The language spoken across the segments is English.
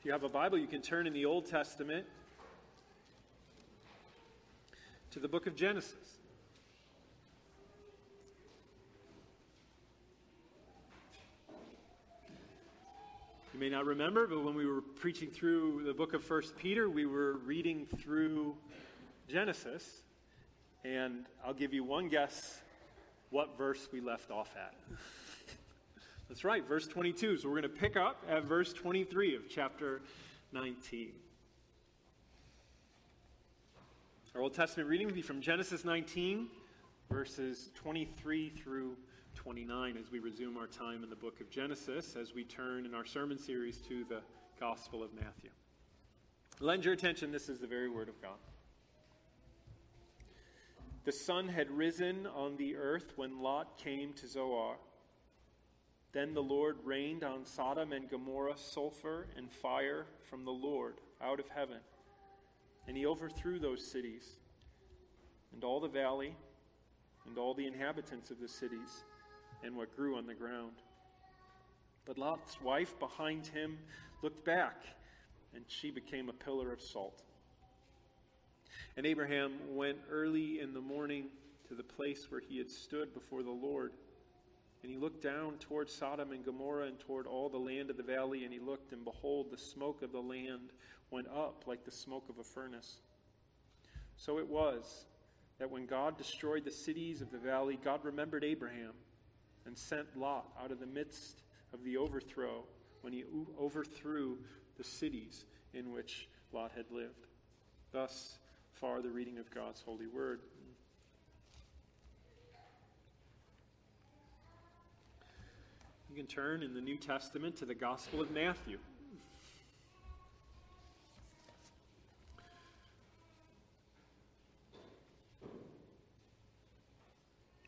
If you have a Bible, you can turn in the Old Testament to the book of Genesis. You may not remember, but when we were preaching through the book of First Peter, we were reading through Genesis, and I'll give you one guess what verse we left off at. That's right, verse 22. So we're going to pick up at verse 23 of chapter 19. Our Old Testament reading will be from Genesis 19, verses 23 through 29, as we resume our time in the book of Genesis, as we turn in our sermon series to the Gospel of Matthew. Lend your attention, this is the very Word of God. The sun had risen on the earth when Lot came to Zoar. Then the Lord rained on Sodom and Gomorrah sulfur and fire from the Lord out of heaven. And he overthrew those cities and all the valley and all the inhabitants of the cities and what grew on the ground. But Lot's wife behind him looked back, and she became a pillar of salt. And Abraham went early in the morning to the place where he had stood before the Lord. And he looked down toward Sodom and Gomorrah and toward all the land of the valley, and he looked, and behold, the smoke of the land went up like the smoke of a furnace. So it was that when God destroyed the cities of the valley, God remembered Abraham and sent Lot out of the midst of the overthrow when he overthrew the cities in which Lot had lived. Thus far, the reading of God's holy word. You can turn in the New Testament to the Gospel of Matthew.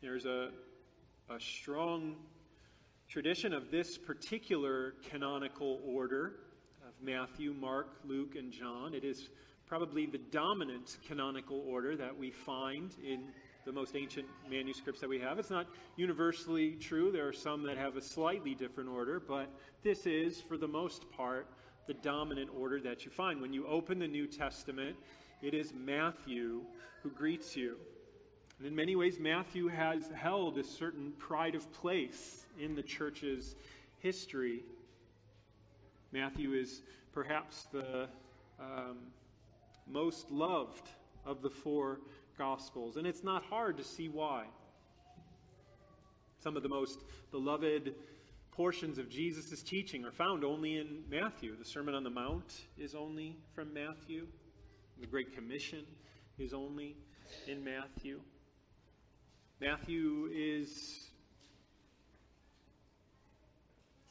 There's a, a strong tradition of this particular canonical order of Matthew, Mark, Luke, and John. It is probably the dominant canonical order that we find in the most ancient manuscripts that we have. It's not universally true. There are some that have a slightly different order, but this is, for the most part, the dominant order that you find. When you open the New Testament, it is Matthew who greets you. And in many ways, Matthew has held a certain pride of place in the church's history. Matthew is perhaps the um, most loved of the four Gospels, and it's not hard to see why. Some of the most beloved portions of Jesus' teaching are found only in Matthew. The Sermon on the Mount is only from Matthew, the Great Commission is only in Matthew. Matthew is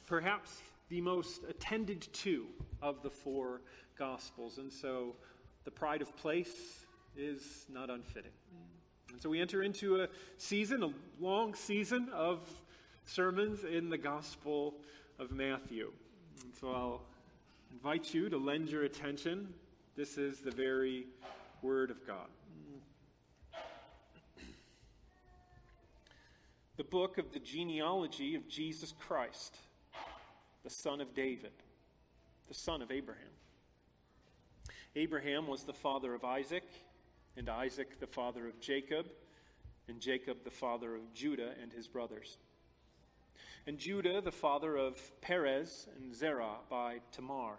perhaps the most attended to of the four Gospels, and so the pride of place is not unfitting. And so we enter into a season, a long season of sermons in the Gospel of Matthew. And so I'll invite you to lend your attention. This is the very Word of God. the book of the genealogy of Jesus Christ, the son of David, the son of Abraham. Abraham was the father of Isaac, and Isaac the father of Jacob, and Jacob the father of Judah and his brothers. And Judah the father of Perez and Zerah by Tamar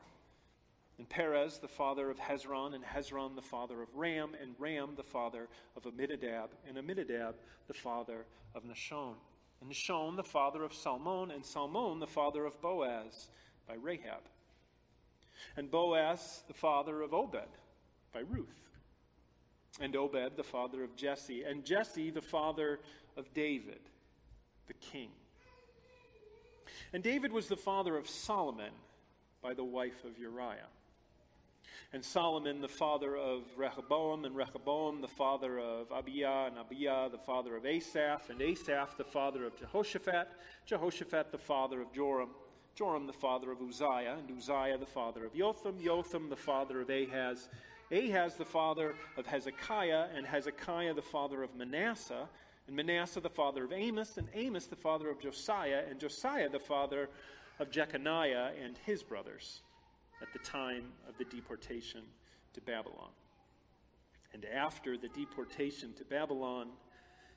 and Perez the father of Hezron, and Hezron the father of Ram, and Ram the father of Amminadab, and Amminadab the father of Nahshon, and Nahshon the father of Salmon, and Salmon the father of Boaz by Rahab, and Boaz the father of Obed by Ruth, and Obed the father of Jesse, and Jesse the father of David, the king. And David was the father of Solomon by the wife of Uriah and Solomon the father of Rehoboam, and Rehoboam the father of Abia, and Abia the father of Asaph, and Asaph the father of Jehoshaphat, Jehoshaphat the father of Joram, Joram the father of Uzziah, and Uzziah the father of Jotham, Jotham the father of Ahaz, Ahaz the father of Hezekiah, and Hezekiah the father of Manasseh, and Manasseh the father of Amos, and Amos the father of Josiah, and Josiah the father of Jeconiah and his brothers at the time of the deportation to Babylon. And after the deportation to Babylon,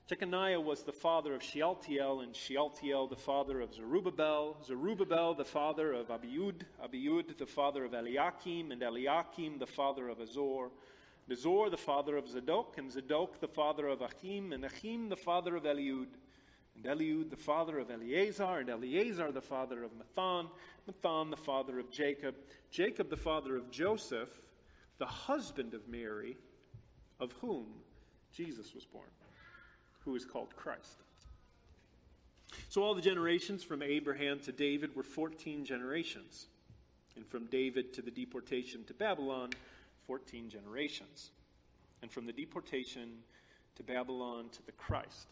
Jeconiah was the father of Shealtiel, and Shealtiel the father of Zerubbabel, Zerubbabel the father of Abiud, Abiud the father of Eliakim, and Eliakim the father of Azor, Azor the father of Zadok, and Zadok the father of Achim, and Achim the father of Eliud, and Eliud the father of Eleazar, and Eleazar the father of Matthan, Matthan the father of Jacob, Jacob the father of Joseph, the husband of Mary, of whom Jesus was born who is called Christ. So all the generations from Abraham to David were 14 generations. And from David to the deportation to Babylon, 14 generations. And from the deportation to Babylon to the Christ,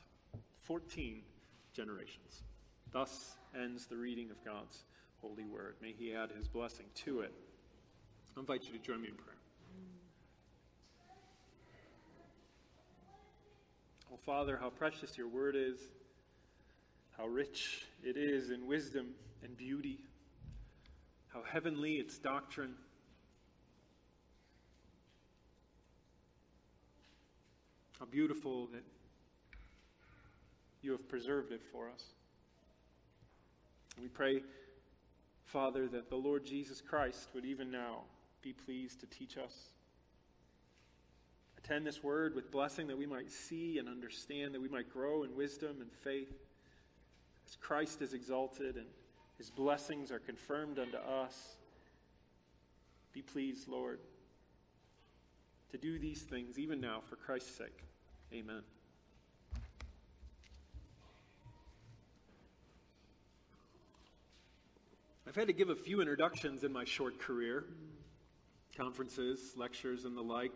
14 generations. Thus ends the reading of God's holy word. May he add his blessing to it. I invite you to join me in prayer. Father, how precious your word is, how rich it is in wisdom and beauty, how heavenly its doctrine. How beautiful that you have preserved it for us. We pray, Father, that the Lord Jesus Christ would even now be pleased to teach us attend this word with blessing that we might see and understand, that we might grow in wisdom and faith as Christ is exalted and his blessings are confirmed unto us. Be pleased, Lord, to do these things even now for Christ's sake. Amen. I've had to give a few introductions in my short career conferences, lectures, and the like.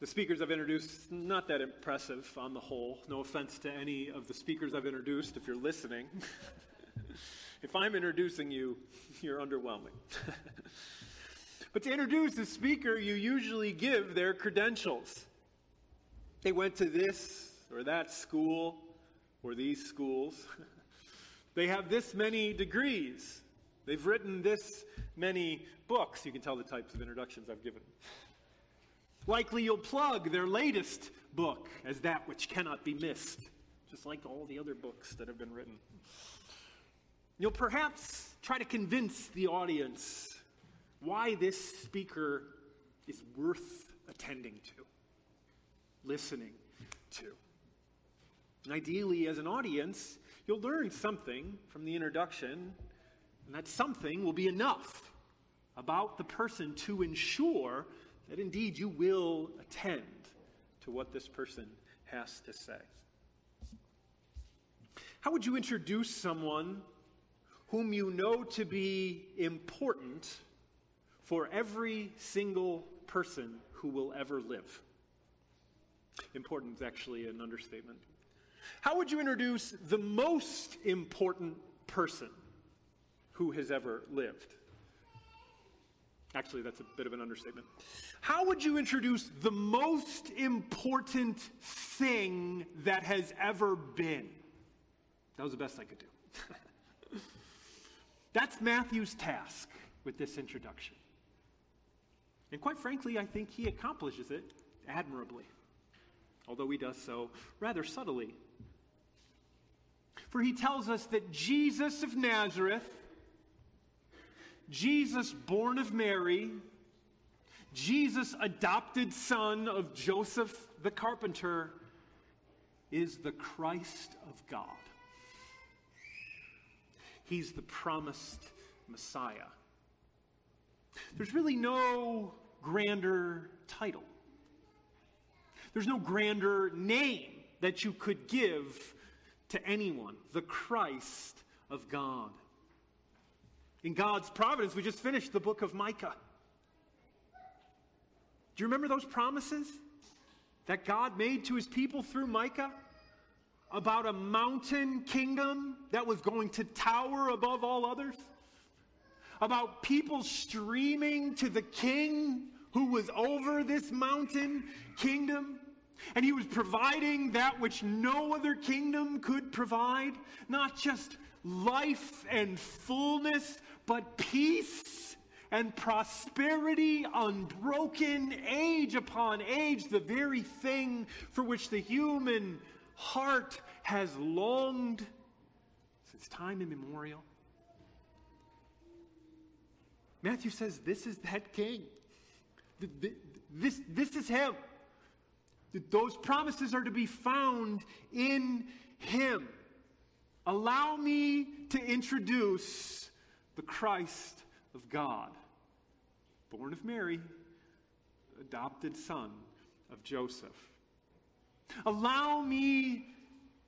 The speakers I've introduced, not that impressive on the whole. No offense to any of the speakers I've introduced if you're listening. if I'm introducing you, you're underwhelming. but to introduce a speaker, you usually give their credentials. They went to this or that school or these schools. they have this many degrees. They've written this many books. You can tell the types of introductions I've given. Likely you'll plug their latest book as that which cannot be missed, just like all the other books that have been written. You'll perhaps try to convince the audience why this speaker is worth attending to, listening to. And ideally, as an audience, you'll learn something from the introduction, and that something will be enough about the person to ensure that indeed you will attend to what this person has to say. How would you introduce someone whom you know to be important for every single person who will ever live? Important is actually an understatement. How would you introduce the most important person who has ever lived? Actually, that's a bit of an understatement. How would you introduce the most important thing that has ever been? That was the best I could do. That's Matthew's task with this introduction. And quite frankly, I think he accomplishes it admirably, although he does so rather subtly. For he tells us that Jesus of Nazareth Jesus, born of Mary, Jesus, adopted son of Joseph the carpenter, is the Christ of God. He's the promised Messiah. There's really no grander title. There's no grander name that you could give to anyone. The Christ of God. In God's providence, we just finished the book of Micah. Do you remember those promises that God made to his people through Micah? About a mountain kingdom that was going to tower above all others? About people streaming to the king who was over this mountain kingdom? And he was providing that which no other kingdom could provide, not just life and fullness, but peace and prosperity, unbroken, age upon age, the very thing for which the human heart has longed since time immemorial. Matthew says this is that king. This, this is him. Those promises are to be found in him. Allow me to introduce the Christ of God, born of Mary, adopted son of Joseph. Allow me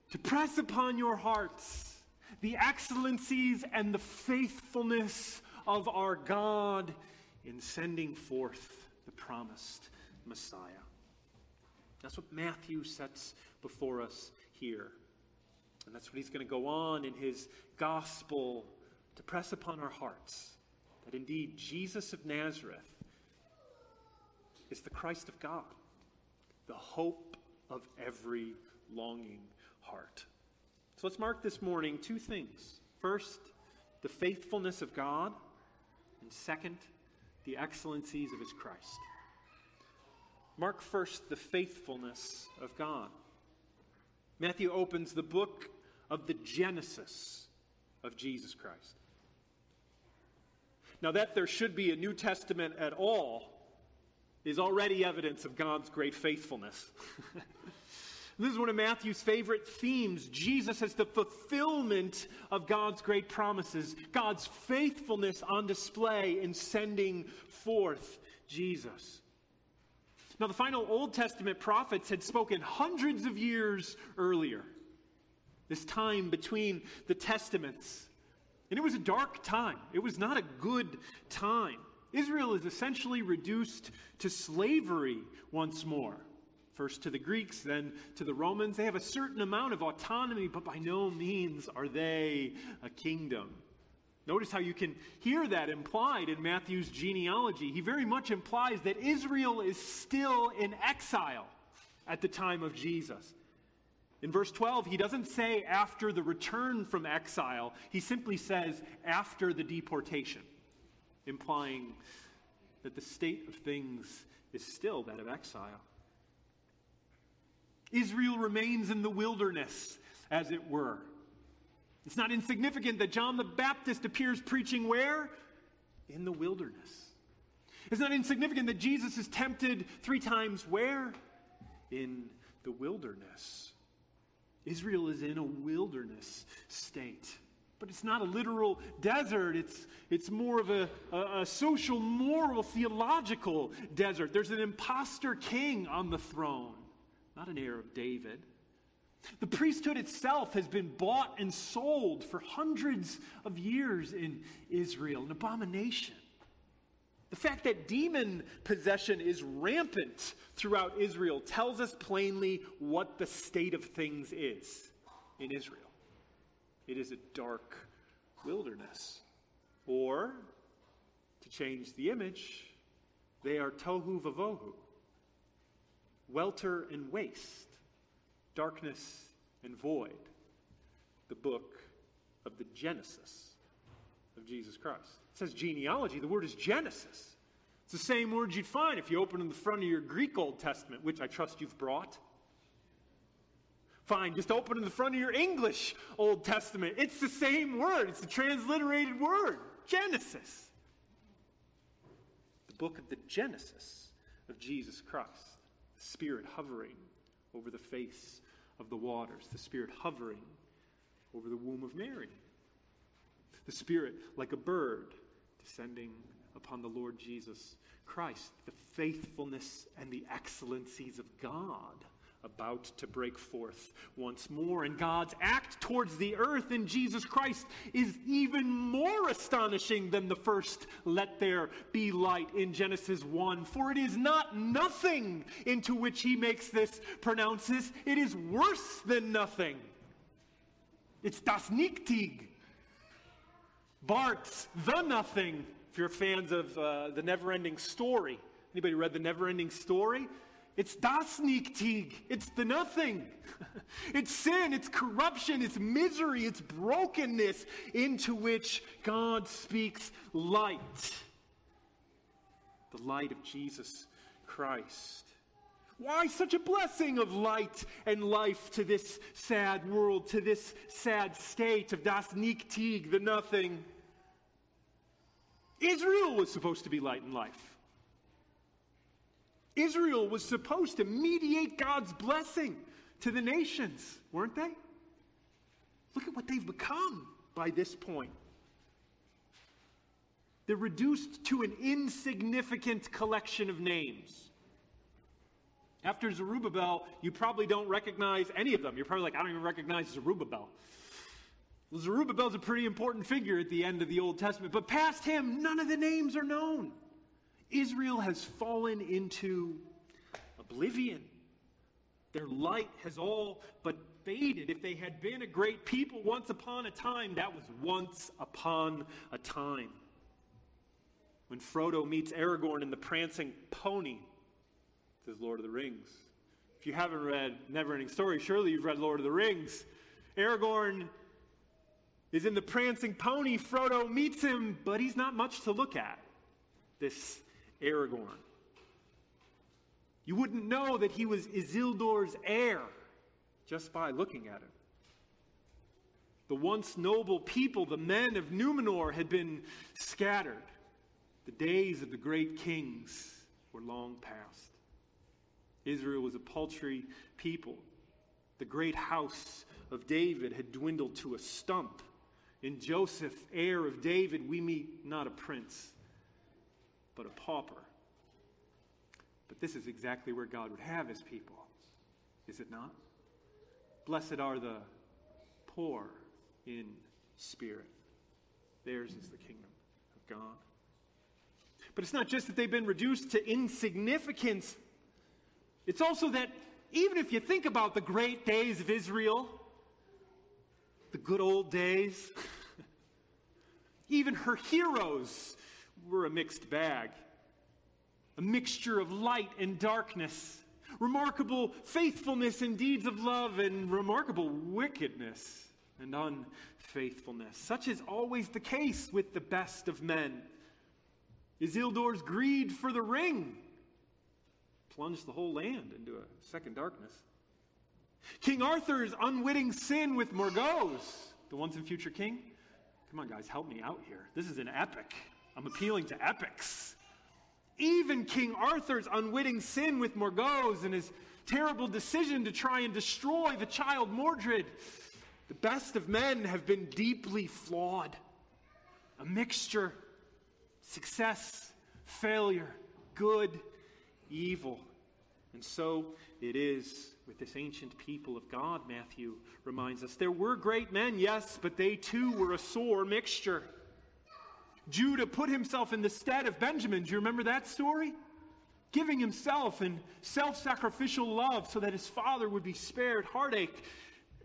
to press upon your hearts the excellencies and the faithfulness of our God in sending forth the promised Messiah. That's what Matthew sets before us here. And that's what he's going to go on in his gospel to press upon our hearts that indeed Jesus of Nazareth is the Christ of God, the hope of every longing heart. So let's mark this morning two things. First, the faithfulness of God, and second, the excellencies of his Christ. Mark first the faithfulness of God. Matthew opens the book of the Genesis of Jesus Christ. Now, that there should be a New Testament at all is already evidence of God's great faithfulness. this is one of Matthew's favorite themes. Jesus as the fulfillment of God's great promises, God's faithfulness on display in sending forth Jesus. Now, the final Old Testament prophets had spoken hundreds of years earlier, this time between the Testaments. And it was a dark time, it was not a good time. Israel is essentially reduced to slavery once more. First to the Greeks, then to the Romans. They have a certain amount of autonomy, but by no means are they a kingdom. Notice how you can hear that implied in Matthew's genealogy. He very much implies that Israel is still in exile at the time of Jesus. In verse 12, he doesn't say after the return from exile, he simply says after the deportation, implying that the state of things is still that of exile. Israel remains in the wilderness, as it were. It's not insignificant that John the Baptist appears preaching where? In the wilderness. It's not insignificant that Jesus is tempted three times where? In the wilderness. Israel is in a wilderness state. But it's not a literal desert. It's, it's more of a, a, a social, moral, theological desert. There's an impostor king on the throne, not an heir of David. The priesthood itself has been bought and sold for hundreds of years in Israel, an abomination. The fact that demon possession is rampant throughout Israel tells us plainly what the state of things is in Israel. It is a dark wilderness. Or, to change the image, they are tohu vavohu, welter and waste darkness and void, the book of the Genesis of Jesus Christ. It says genealogy, the word is Genesis. It's the same word you'd find if you open in the front of your Greek Old Testament, which I trust you've brought. Fine, just open in the front of your English Old Testament. It's the same word, it's the transliterated word Genesis. The book of the Genesis of Jesus Christ, the Spirit hovering over the face of the waters, the Spirit hovering over the womb of Mary, the Spirit like a bird descending upon the Lord Jesus Christ, the faithfulness and the excellencies of God about to break forth once more. And God's act towards the earth in Jesus Christ is even more astonishing than the first, let there be light in Genesis 1. For it is not nothing into which he makes this pronounces, it is worse than nothing. It's das Nichtig. Barth's, the nothing, if you're fans of uh, the never ending story. Anybody read the never ending story? It's das Nichtig. It's the nothing. it's sin, it's corruption, it's misery, it's brokenness into which God speaks light. The light of Jesus Christ. Why such a blessing of light and life to this sad world, to this sad state of das Nichtig, the nothing? Israel was supposed to be light and life. Israel was supposed to mediate God's blessing to the nations, weren't they? Look at what they've become by this point. They're reduced to an insignificant collection of names. After Zerubbabel, you probably don't recognize any of them. You're probably like, I don't even recognize Zerubbabel. Well, Zerubbabel's a pretty important figure at the end of the Old Testament, but past him, none of the names are known. Israel has fallen into oblivion. Their light has all but faded. If they had been a great people once upon a time, that was once upon a time. When Frodo meets Aragorn in the prancing pony, says Lord of the Rings. If you haven't read Neverending Story, surely you've read Lord of the Rings. Aragorn is in the prancing pony. Frodo meets him, but he's not much to look at. This Aragorn. You wouldn't know that he was Isildur's heir just by looking at him. The once noble people, the men of Numenor, had been scattered. The days of the great kings were long past. Israel was a paltry people. The great house of David had dwindled to a stump. In Joseph, heir of David, we meet not a prince, but a pauper. But this is exactly where God would have his people, is it not? Blessed are the poor in spirit. Theirs is the kingdom of God. But it's not just that they've been reduced to insignificance, it's also that even if you think about the great days of Israel, the good old days, even her heroes were a mixed bag, a mixture of light and darkness, remarkable faithfulness and deeds of love, and remarkable wickedness and unfaithfulness. Such is always the case with the best of men. Isildur's greed for the ring plunged the whole land into a second darkness. King Arthur's unwitting sin with Morgause, the once and future king. Come on, guys, help me out here. This is an epic. I'm appealing to epics. Even King Arthur's unwitting sin with Morgause and his terrible decision to try and destroy the child Mordred. The best of men have been deeply flawed. A mixture, success, failure, good, evil. And so it is with this ancient people of God, Matthew reminds us. There were great men, yes, but they too were a sore mixture. Judah put himself in the stead of Benjamin. Do you remember that story? Giving himself in self sacrificial love so that his father would be spared heartache.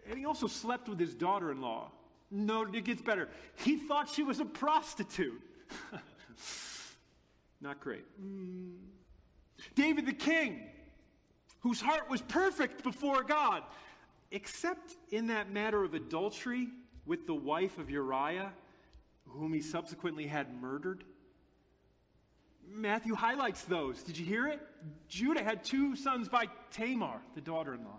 And he also slept with his daughter in law. No, it gets better. He thought she was a prostitute. Not great. Mm. David the king, whose heart was perfect before God, except in that matter of adultery with the wife of Uriah, whom he subsequently had murdered. Matthew highlights those. Did you hear it? Judah had two sons by Tamar, the daughter in law.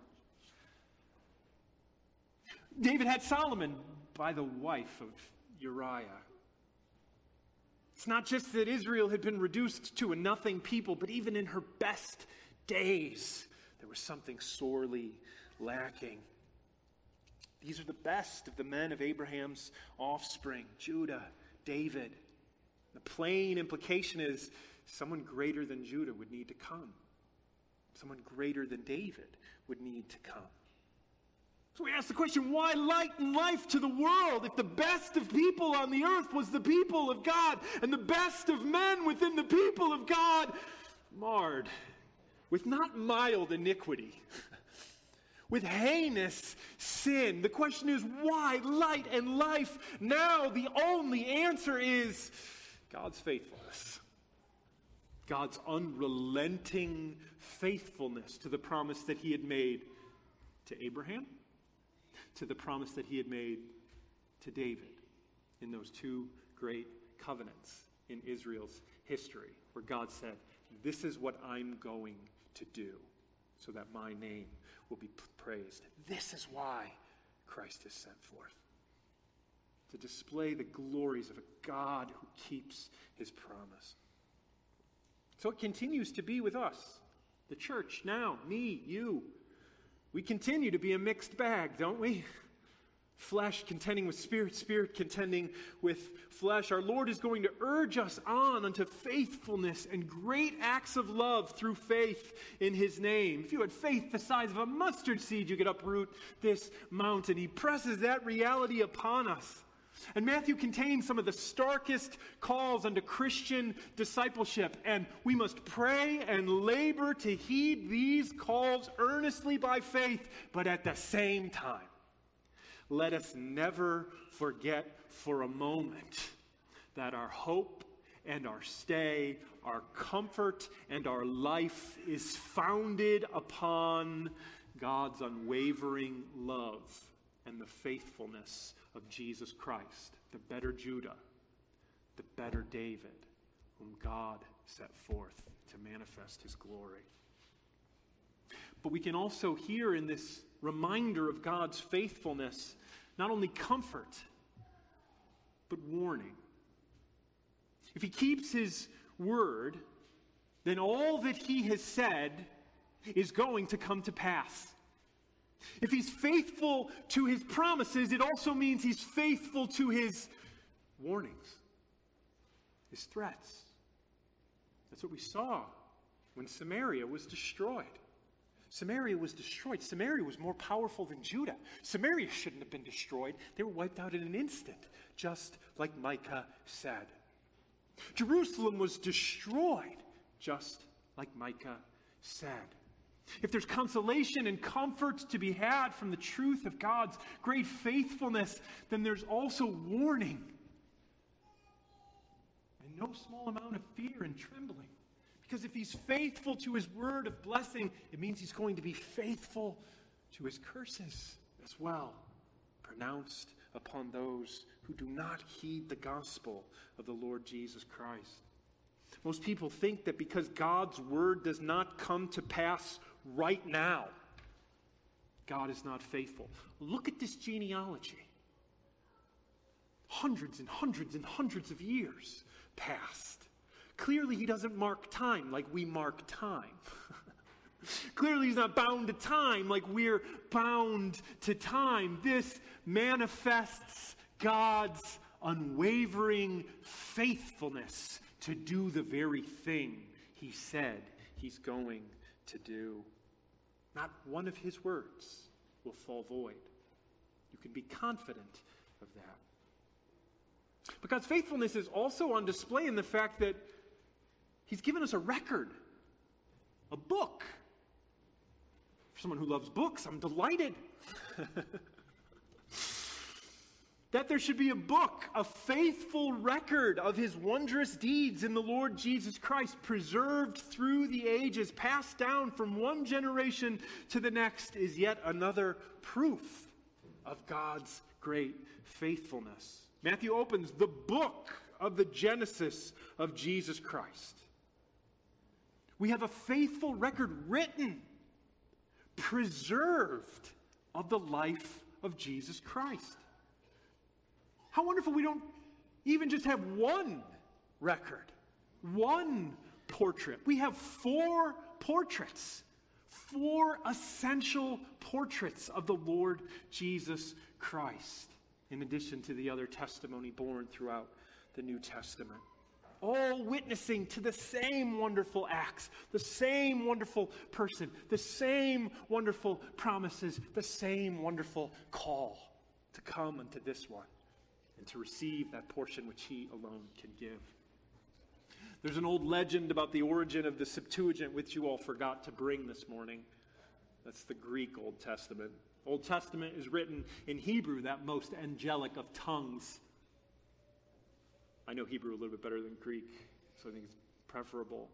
David had Solomon by the wife of Uriah. It's not just that Israel had been reduced to a nothing people, but even in her best days, there was something sorely lacking. These are the best of the men of Abraham's offspring Judah, David. The plain implication is someone greater than Judah would need to come, someone greater than David would need to come. So we ask the question why light and life to the world if the best of people on the earth was the people of God and the best of men within the people of God marred with not mild iniquity? with heinous sin. The question is, why light and life? Now, the only answer is God's faithfulness. God's unrelenting faithfulness to the promise that he had made to Abraham, to the promise that he had made to David in those two great covenants in Israel's history, where God said, This is what I'm going to do so that my name will be praised. This is why Christ is sent forth to display the glories of a God who keeps his promise. So it continues to be with us, the church, now, me, you. We continue to be a mixed bag, don't we? Flesh contending with spirit, spirit contending with flesh. Our Lord is going to urge us on unto faithfulness and great acts of love through faith in His name. If you had faith the size of a mustard seed, you could uproot this mountain. He presses that reality upon us. And Matthew contains some of the starkest calls unto Christian discipleship, and we must pray and labor to heed these calls earnestly by faith, but at the same time, let us never forget for a moment that our hope and our stay, our comfort and our life is founded upon God's unwavering love and the faithfulness of Jesus Christ, the better Judah, the better David, whom God set forth to manifest his glory. But we can also hear in this reminder of God's faithfulness not only comfort, but warning. If he keeps his word, then all that he has said is going to come to pass. If he's faithful to his promises, it also means he's faithful to his warnings, his threats. That's what we saw when Samaria was destroyed. Samaria was destroyed. Samaria was more powerful than Judah. Samaria shouldn't have been destroyed. They were wiped out in an instant, just like Micah said. Jerusalem was destroyed, just like Micah said. If there's consolation and comfort to be had from the truth of God's great faithfulness, then there's also warning and no small amount of fear and trembling. Because if he's faithful to his word of blessing, it means he's going to be faithful to his curses as well, pronounced upon those who do not heed the gospel of the Lord Jesus Christ. Most people think that because God's word does not come to pass right now, God is not faithful. Look at this genealogy. Hundreds and hundreds and hundreds of years passed. Clearly, he doesn't mark time like we mark time. Clearly, he's not bound to time like we're bound to time. This manifests God's unwavering faithfulness to do the very thing he said he's going to do. Not one of his words will fall void. You can be confident of that. But God's faithfulness is also on display in the fact that He's given us a record, a book. For someone who loves books, I'm delighted. that there should be a book, a faithful record of his wondrous deeds in the Lord Jesus Christ, preserved through the ages, passed down from one generation to the next, is yet another proof of God's great faithfulness. Matthew opens the book of the Genesis of Jesus Christ. We have a faithful record written, preserved of the life of Jesus Christ. How wonderful we don't even just have one record, one portrait. We have four portraits, four essential portraits of the Lord Jesus Christ, in addition to the other testimony borne throughout the New Testament all witnessing to the same wonderful acts, the same wonderful person, the same wonderful promises, the same wonderful call to come unto this one and to receive that portion which he alone can give. There's an old legend about the origin of the Septuagint, which you all forgot to bring this morning. That's the Greek Old Testament. Old Testament is written in Hebrew, that most angelic of tongues. I know Hebrew a little bit better than Greek, so I think it's preferable.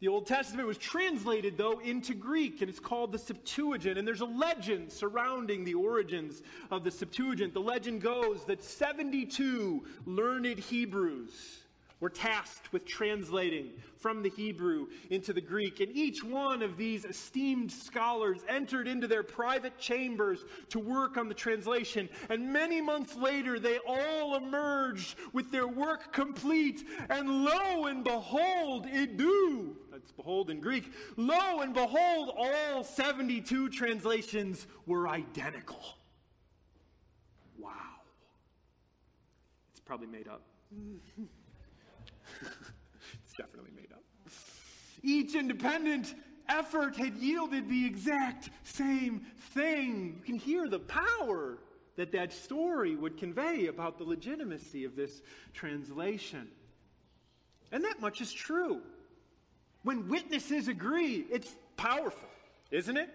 The Old Testament was translated, though, into Greek, and it's called the Septuagint. And there's a legend surrounding the origins of the Septuagint. The legend goes that 72 learned Hebrews were tasked with translating from the Hebrew into the Greek. And each one of these esteemed scholars entered into their private chambers to work on the translation. And many months later, they all emerged with their work complete. And lo and behold, idou, that's behold in Greek, lo and behold, all 72 translations were identical. Wow. It's probably made up. it's definitely made up. Each independent effort had yielded the exact same thing. You can hear the power that that story would convey about the legitimacy of this translation. And that much is true. When witnesses agree, it's powerful, isn't it?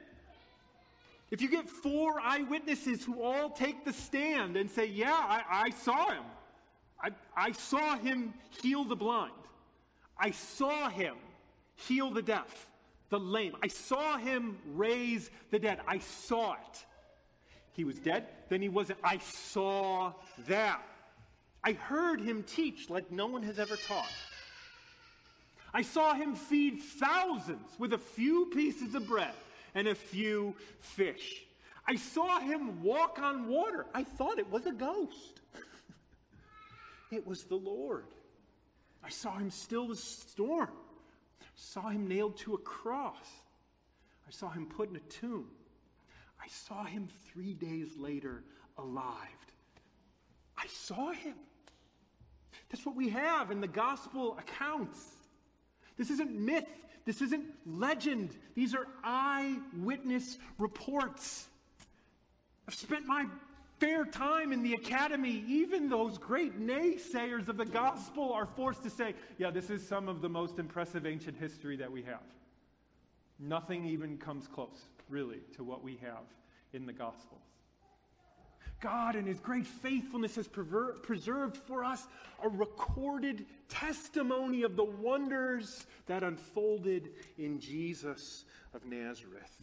If you get four eyewitnesses who all take the stand and say, Yeah, I, I saw him, I, I saw him heal the blind. I saw him heal the deaf, the lame. I saw him raise the dead. I saw it. He was dead, then he wasn't. I saw that. I heard him teach like no one has ever taught. I saw him feed thousands with a few pieces of bread and a few fish. I saw him walk on water. I thought it was a ghost. It was the Lord. I saw him still the storm. Saw him nailed to a cross. I saw him put in a tomb. I saw him three days later alive. I saw him. That's what we have in the gospel accounts. This isn't myth. This isn't legend. These are eyewitness reports. I've spent my fair time in the academy, even those great naysayers of the gospel are forced to say, yeah, this is some of the most impressive ancient history that we have. Nothing even comes close, really, to what we have in the Gospels. God, in His great faithfulness, has preserved for us a recorded testimony of the wonders that unfolded in Jesus of Nazareth.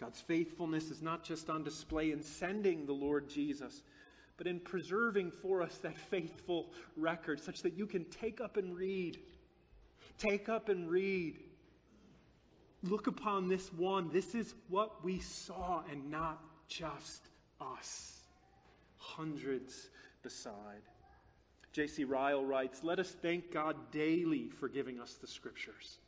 God's faithfulness is not just on display in sending the Lord Jesus, but in preserving for us that faithful record such that you can take up and read. Take up and read. Look upon this one. This is what we saw, and not just us. Hundreds beside. J.C. Ryle writes Let us thank God daily for giving us the scriptures.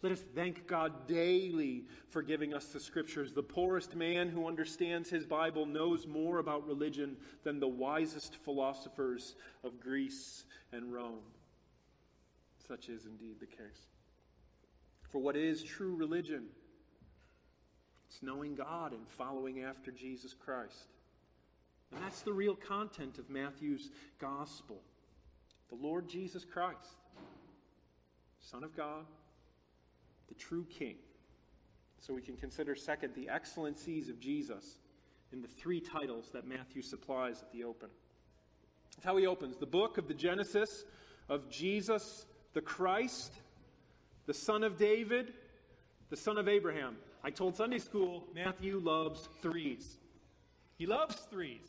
Let us thank God daily for giving us the scriptures. The poorest man who understands his Bible knows more about religion than the wisest philosophers of Greece and Rome. Such is indeed the case. For what is true religion? It's knowing God and following after Jesus Christ. And that's the real content of Matthew's gospel. The Lord Jesus Christ, Son of God, the true king. So we can consider, second, the excellencies of Jesus in the three titles that Matthew supplies at the open. That's how he opens the book of the Genesis of Jesus the Christ, the Son of David, the Son of Abraham. I told Sunday school Matthew loves threes. He loves threes.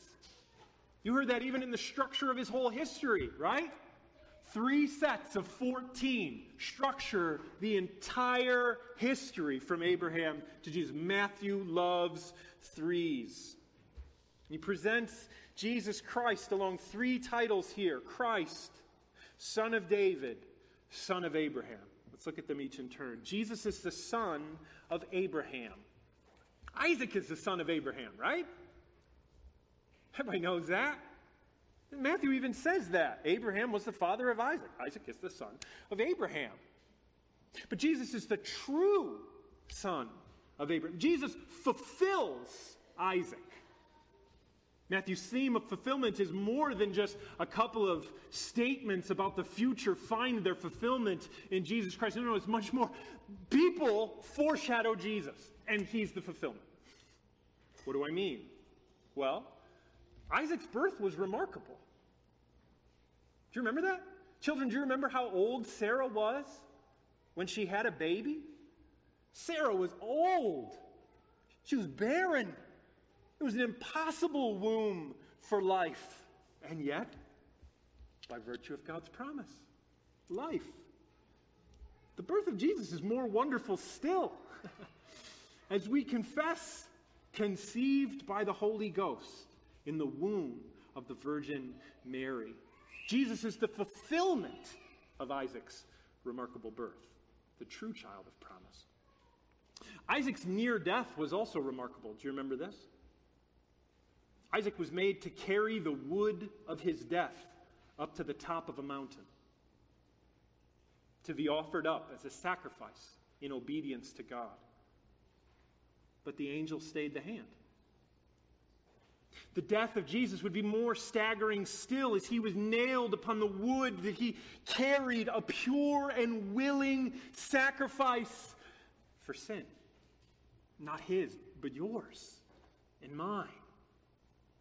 You heard that even in the structure of his whole history, right? Three sets of 14 structure the entire history from Abraham to Jesus. Matthew loves threes. He presents Jesus Christ along three titles here Christ, Son of David, Son of Abraham. Let's look at them each in turn. Jesus is the son of Abraham. Isaac is the son of Abraham, right? Everybody knows that. Matthew even says that. Abraham was the father of Isaac. Isaac is the son of Abraham. But Jesus is the true son of Abraham. Jesus fulfills Isaac. Matthew's theme of fulfillment is more than just a couple of statements about the future find their fulfillment in Jesus Christ. No, no, it's much more. People foreshadow Jesus, and he's the fulfillment. What do I mean? Well, Isaac's birth was remarkable. Do you remember that? Children, do you remember how old Sarah was when she had a baby? Sarah was old. She was barren. It was an impossible womb for life. And yet, by virtue of God's promise, life. The birth of Jesus is more wonderful still. As we confess, conceived by the Holy Ghost in the womb of the Virgin Mary. Jesus is the fulfillment of Isaac's remarkable birth, the true child of promise. Isaac's near death was also remarkable. Do you remember this? Isaac was made to carry the wood of his death up to the top of a mountain, to be offered up as a sacrifice in obedience to God. But the angel stayed the hand. The death of Jesus would be more staggering still as he was nailed upon the wood that he carried a pure and willing sacrifice for sin. Not his, but yours and mine.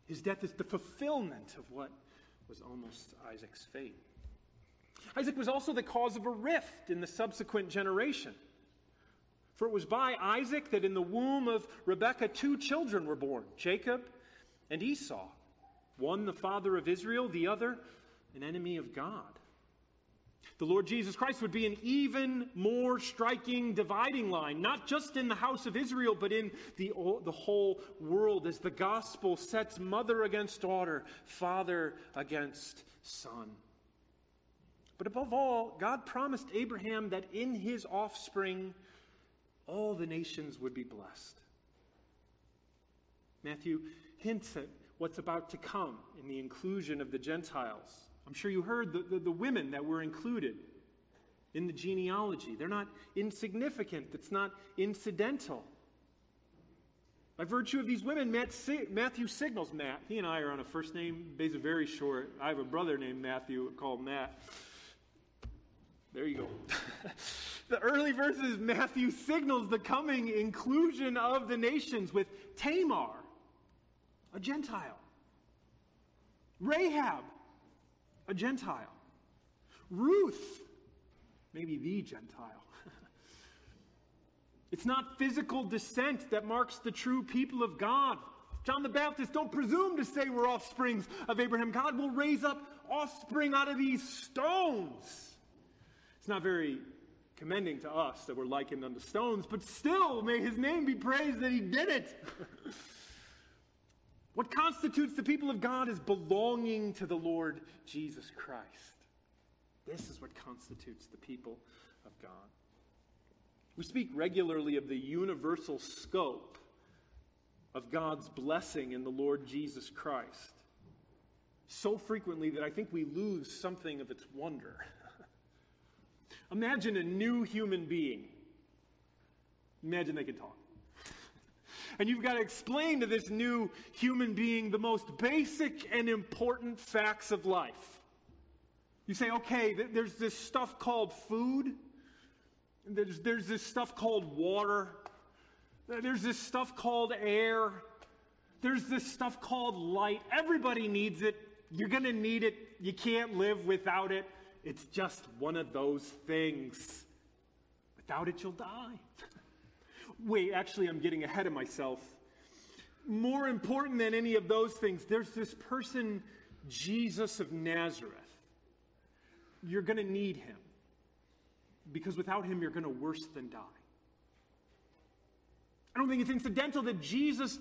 His death is the fulfillment of what was almost Isaac's fate. Isaac was also the cause of a rift in the subsequent generation. For it was by Isaac that in the womb of Rebekah two children were born Jacob and Esau, one the father of Israel, the other an enemy of God. The Lord Jesus Christ would be an even more striking dividing line, not just in the house of Israel, but in the, the whole world, as the gospel sets mother against daughter, father against son. But above all, God promised Abraham that in his offspring, all the nations would be blessed. Matthew hints at what's about to come in the inclusion of the Gentiles. I'm sure you heard the, the, the, women that were included in the genealogy. They're not insignificant, it's not incidental. By virtue of these women, Matthew signals Matt. He and I are on a first name basis, very short. I have a brother named Matthew called Matt. There you go. the early verses, Matthew signals the coming inclusion of the nations with Tamar, a Gentile, Rahab, a Gentile, Ruth, maybe the Gentile. it's not physical descent that marks the true people of God. John the Baptist, don't presume to say we're offsprings of Abraham. God will raise up offspring out of these stones. It's not very commending to us that we're likened unto stones, but still, may his name be praised that he did it. what constitutes the people of God is belonging to the Lord Jesus Christ. This is what constitutes the people of God. We speak regularly of the universal scope of God's blessing in the Lord Jesus Christ. So frequently that I think we lose something of its wonder. Imagine a new human being. Imagine they can talk. And you've got to explain to this new human being the most basic and important facts of life. You say, okay, there's this stuff called food, there's, there's this stuff called water, there's this stuff called air, there's this stuff called light. Everybody needs it. You're going to need it. You can't live without it. It's just one of those things. Without it, you'll die. Wait, actually, I'm getting ahead of myself. More important than any of those things, there's this person, Jesus of Nazareth. You're going to need him because without him, you're going to worse than die. I don't think it's incidental that Jesus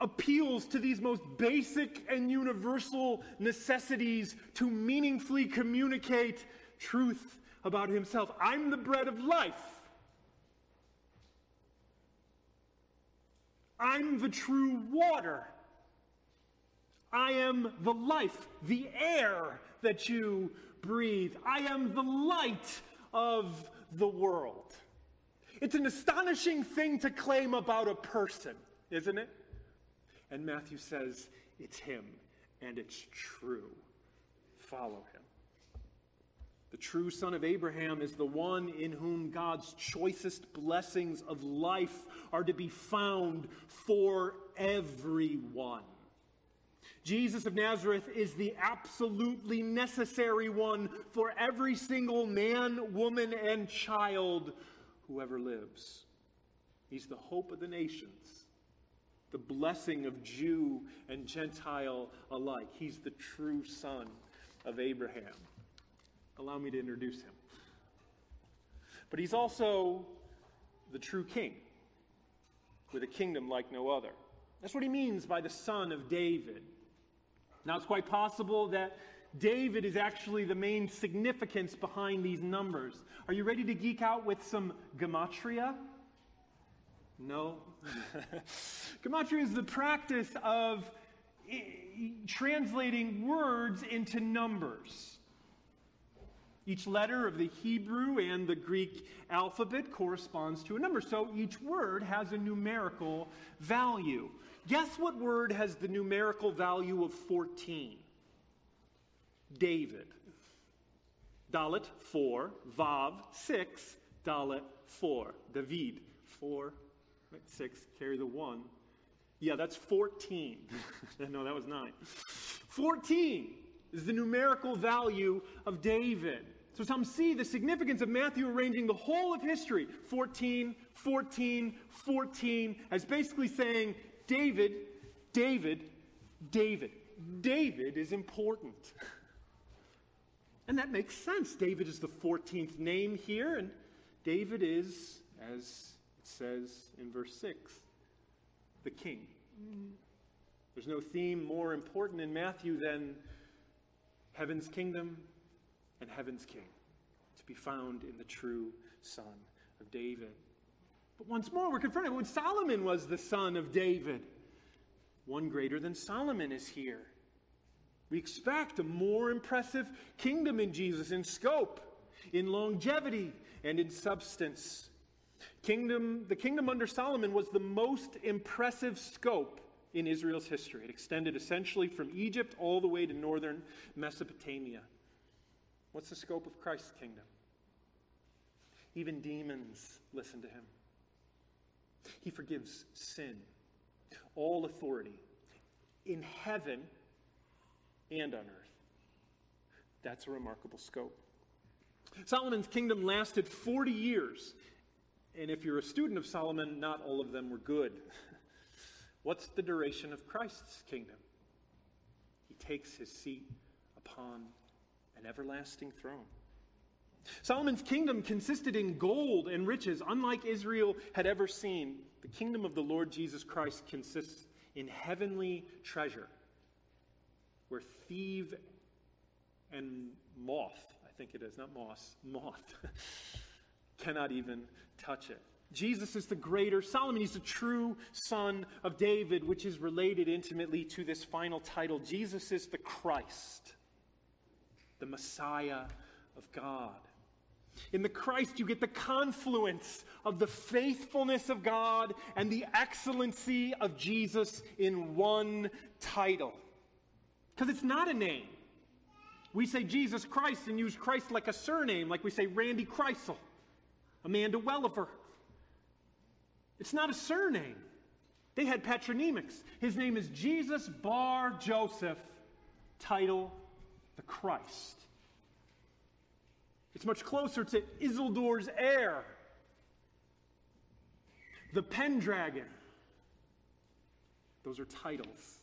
appeals to these most basic and universal necessities to meaningfully communicate truth about himself. I'm the bread of life. I'm the true water. I am the life, the air that you breathe. I am the light of the world. It's an astonishing thing to claim about a person, isn't it? And Matthew says, It's him, and it's true. Follow him. The true son of Abraham is the one in whom God's choicest blessings of life are to be found for everyone. Jesus of Nazareth is the absolutely necessary one for every single man, woman, and child who ever lives. He's the hope of the nations, the blessing of Jew and Gentile alike. He's the true son of Abraham. Allow me to introduce him. But he's also the true king with a kingdom like no other. That's what he means by the son of David. Now, it's quite possible that David is actually the main significance behind these numbers. Are you ready to geek out with some gematria? No. gematria is the practice of translating words into numbers. Each letter of the Hebrew and the Greek alphabet corresponds to a number, so each word has a numerical value. Guess what word has the numerical value of 14? David. Dalet, 4. Vav, 6. Dalet, 4. David, 4. 6. Carry the 1. Yeah, that's 14. no, that was 9. 14 is the numerical value of David. So some see the significance of Matthew arranging the whole of history 14, 14, 14 as basically saying David, David, David. David is important. And that makes sense. David is the 14th name here, and David is, as it says in verse 6, the king. Mm. There's no theme more important in Matthew than heaven's kingdom and heaven's king to be found in the true son of David. But once more, we're confronted when Solomon was the son of David. One greater than Solomon is here. We expect a more impressive kingdom in Jesus in scope, in longevity, and in substance. Kingdom, the kingdom under Solomon was the most impressive scope in Israel's history. It extended essentially from Egypt all the way to northern Mesopotamia. What's the scope of Christ's kingdom? Even demons listen to him. He forgives sin, all authority in heaven and on earth. That's a remarkable scope. Solomon's kingdom lasted 40 years. And if you're a student of Solomon, not all of them were good. What's the duration of Christ's kingdom? He takes his seat upon an everlasting throne. Solomon's kingdom consisted in gold and riches, unlike Israel had ever seen. The kingdom of the Lord Jesus Christ consists in heavenly treasure where thief and moth, I think it is, not moss, moth, cannot even touch it. Jesus is the greater Solomon. He's the true son of David, which is related intimately to this final title. Jesus is the Christ, the Messiah of God. In the Christ, you get the confluence of the faithfulness of God and the excellency of Jesus in one title. Because it's not a name. We say Jesus Christ and use Christ like a surname, like we say Randy Kreisel, Amanda Welliver. It's not a surname. They had patronymics. His name is Jesus Bar Joseph, title the Christ. It's much closer to Isildur's heir, the Pendragon. Those are titles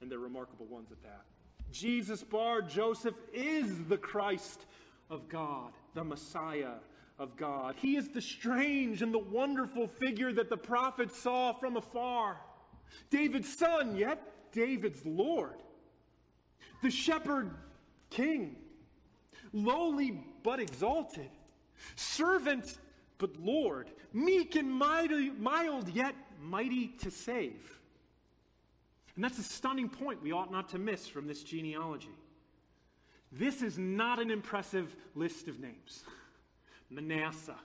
and they're remarkable ones at that. Jesus Bar Joseph is the Christ of God, the Messiah of God. He is the strange and the wonderful figure that the prophet saw from afar. David's son, yet David's Lord. The shepherd king, lowly but exalted, servant but Lord, meek and mighty, mild yet mighty to save. And that's a stunning point we ought not to miss from this genealogy. This is not an impressive list of names. Manasseh.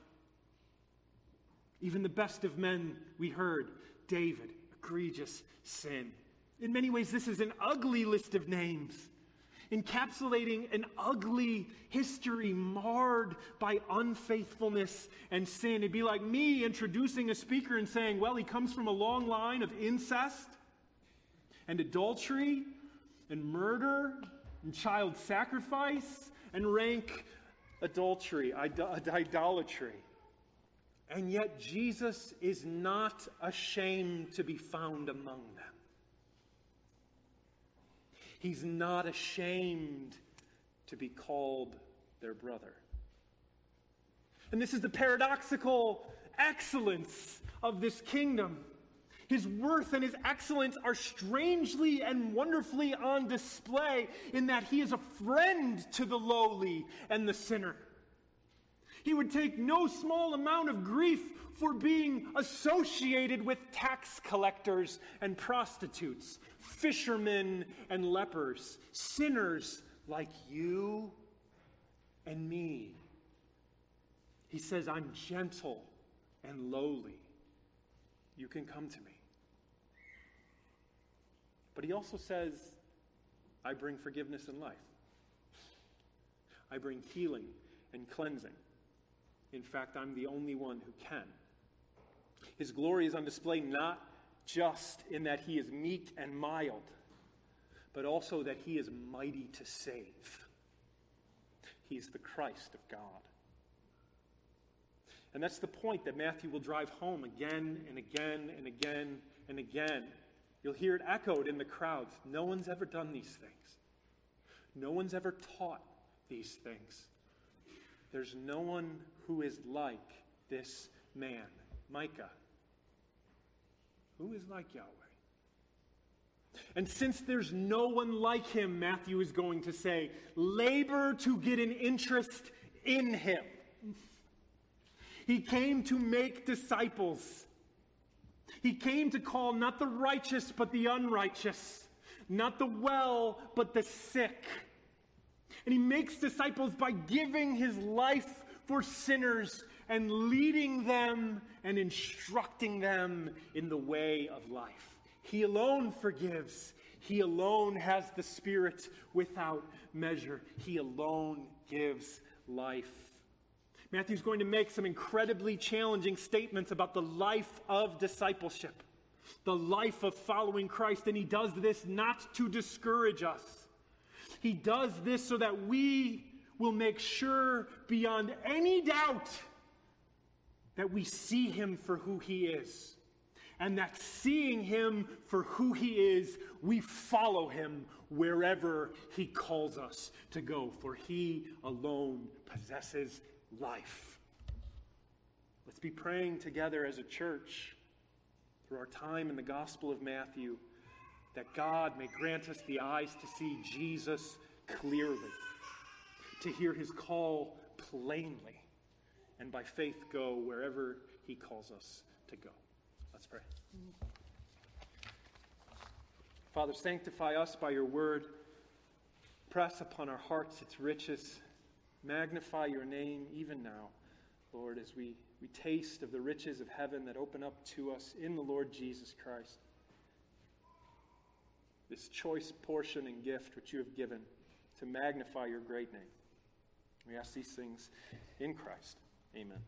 Even the best of men, we heard David, egregious sin. In many ways, this is an ugly list of names, encapsulating an ugly history marred by unfaithfulness and sin. It'd be like me introducing a speaker and saying, well, he comes from a long line of incest and adultery and murder and child sacrifice and rank adultery, idolatry. And yet, Jesus is not ashamed to be found among them. He's not ashamed to be called their brother. And this is the paradoxical excellence of this kingdom. His worth and his excellence are strangely and wonderfully on display in that he is a friend to the lowly and the sinner. He would take no small amount of grief for being associated with tax collectors and prostitutes, fishermen and lepers, sinners like you and me. He says, I'm gentle and lowly. You can come to me. But he also says, I bring forgiveness and life. I bring healing and cleansing. In fact, I'm the only one who can. His glory is on display not just in that he is meek and mild, but also that he is mighty to save. He's the Christ of God. And that's the point that Matthew will drive home again and again and again and again. You'll hear it echoed in the crowds. No one's ever done these things, no one's ever taught these things. There's no one who is like this man, Micah. Who is like Yahweh? And since there's no one like him, Matthew is going to say, labor to get an interest in him. He came to make disciples. He came to call not the righteous, but the unrighteous, not the well, but the sick. And he makes disciples by giving his life for sinners and leading them and instructing them in the way of life. He alone forgives. He alone has the Spirit without measure. He alone gives life. Matthew's going to make some incredibly challenging statements about the life of discipleship, the life of following Christ, and he does this not to discourage us. He does this so that we will make sure beyond any doubt that we see him for who he is. And that seeing him for who he is, we follow him wherever he calls us to go, for he alone possesses life. Let's be praying together as a church through our time in the Gospel of Matthew that God may grant us the eyes to see Jesus clearly, to hear his call plainly, and by faith go wherever he calls us to go. Let's pray. Father, sanctify us by your word. Press upon our hearts its riches. Magnify your name even now, Lord, as we, we taste of the riches of heaven that open up to us in the Lord Jesus Christ. This choice portion and gift which you have given to magnify your great name. We ask these things in Christ. Amen.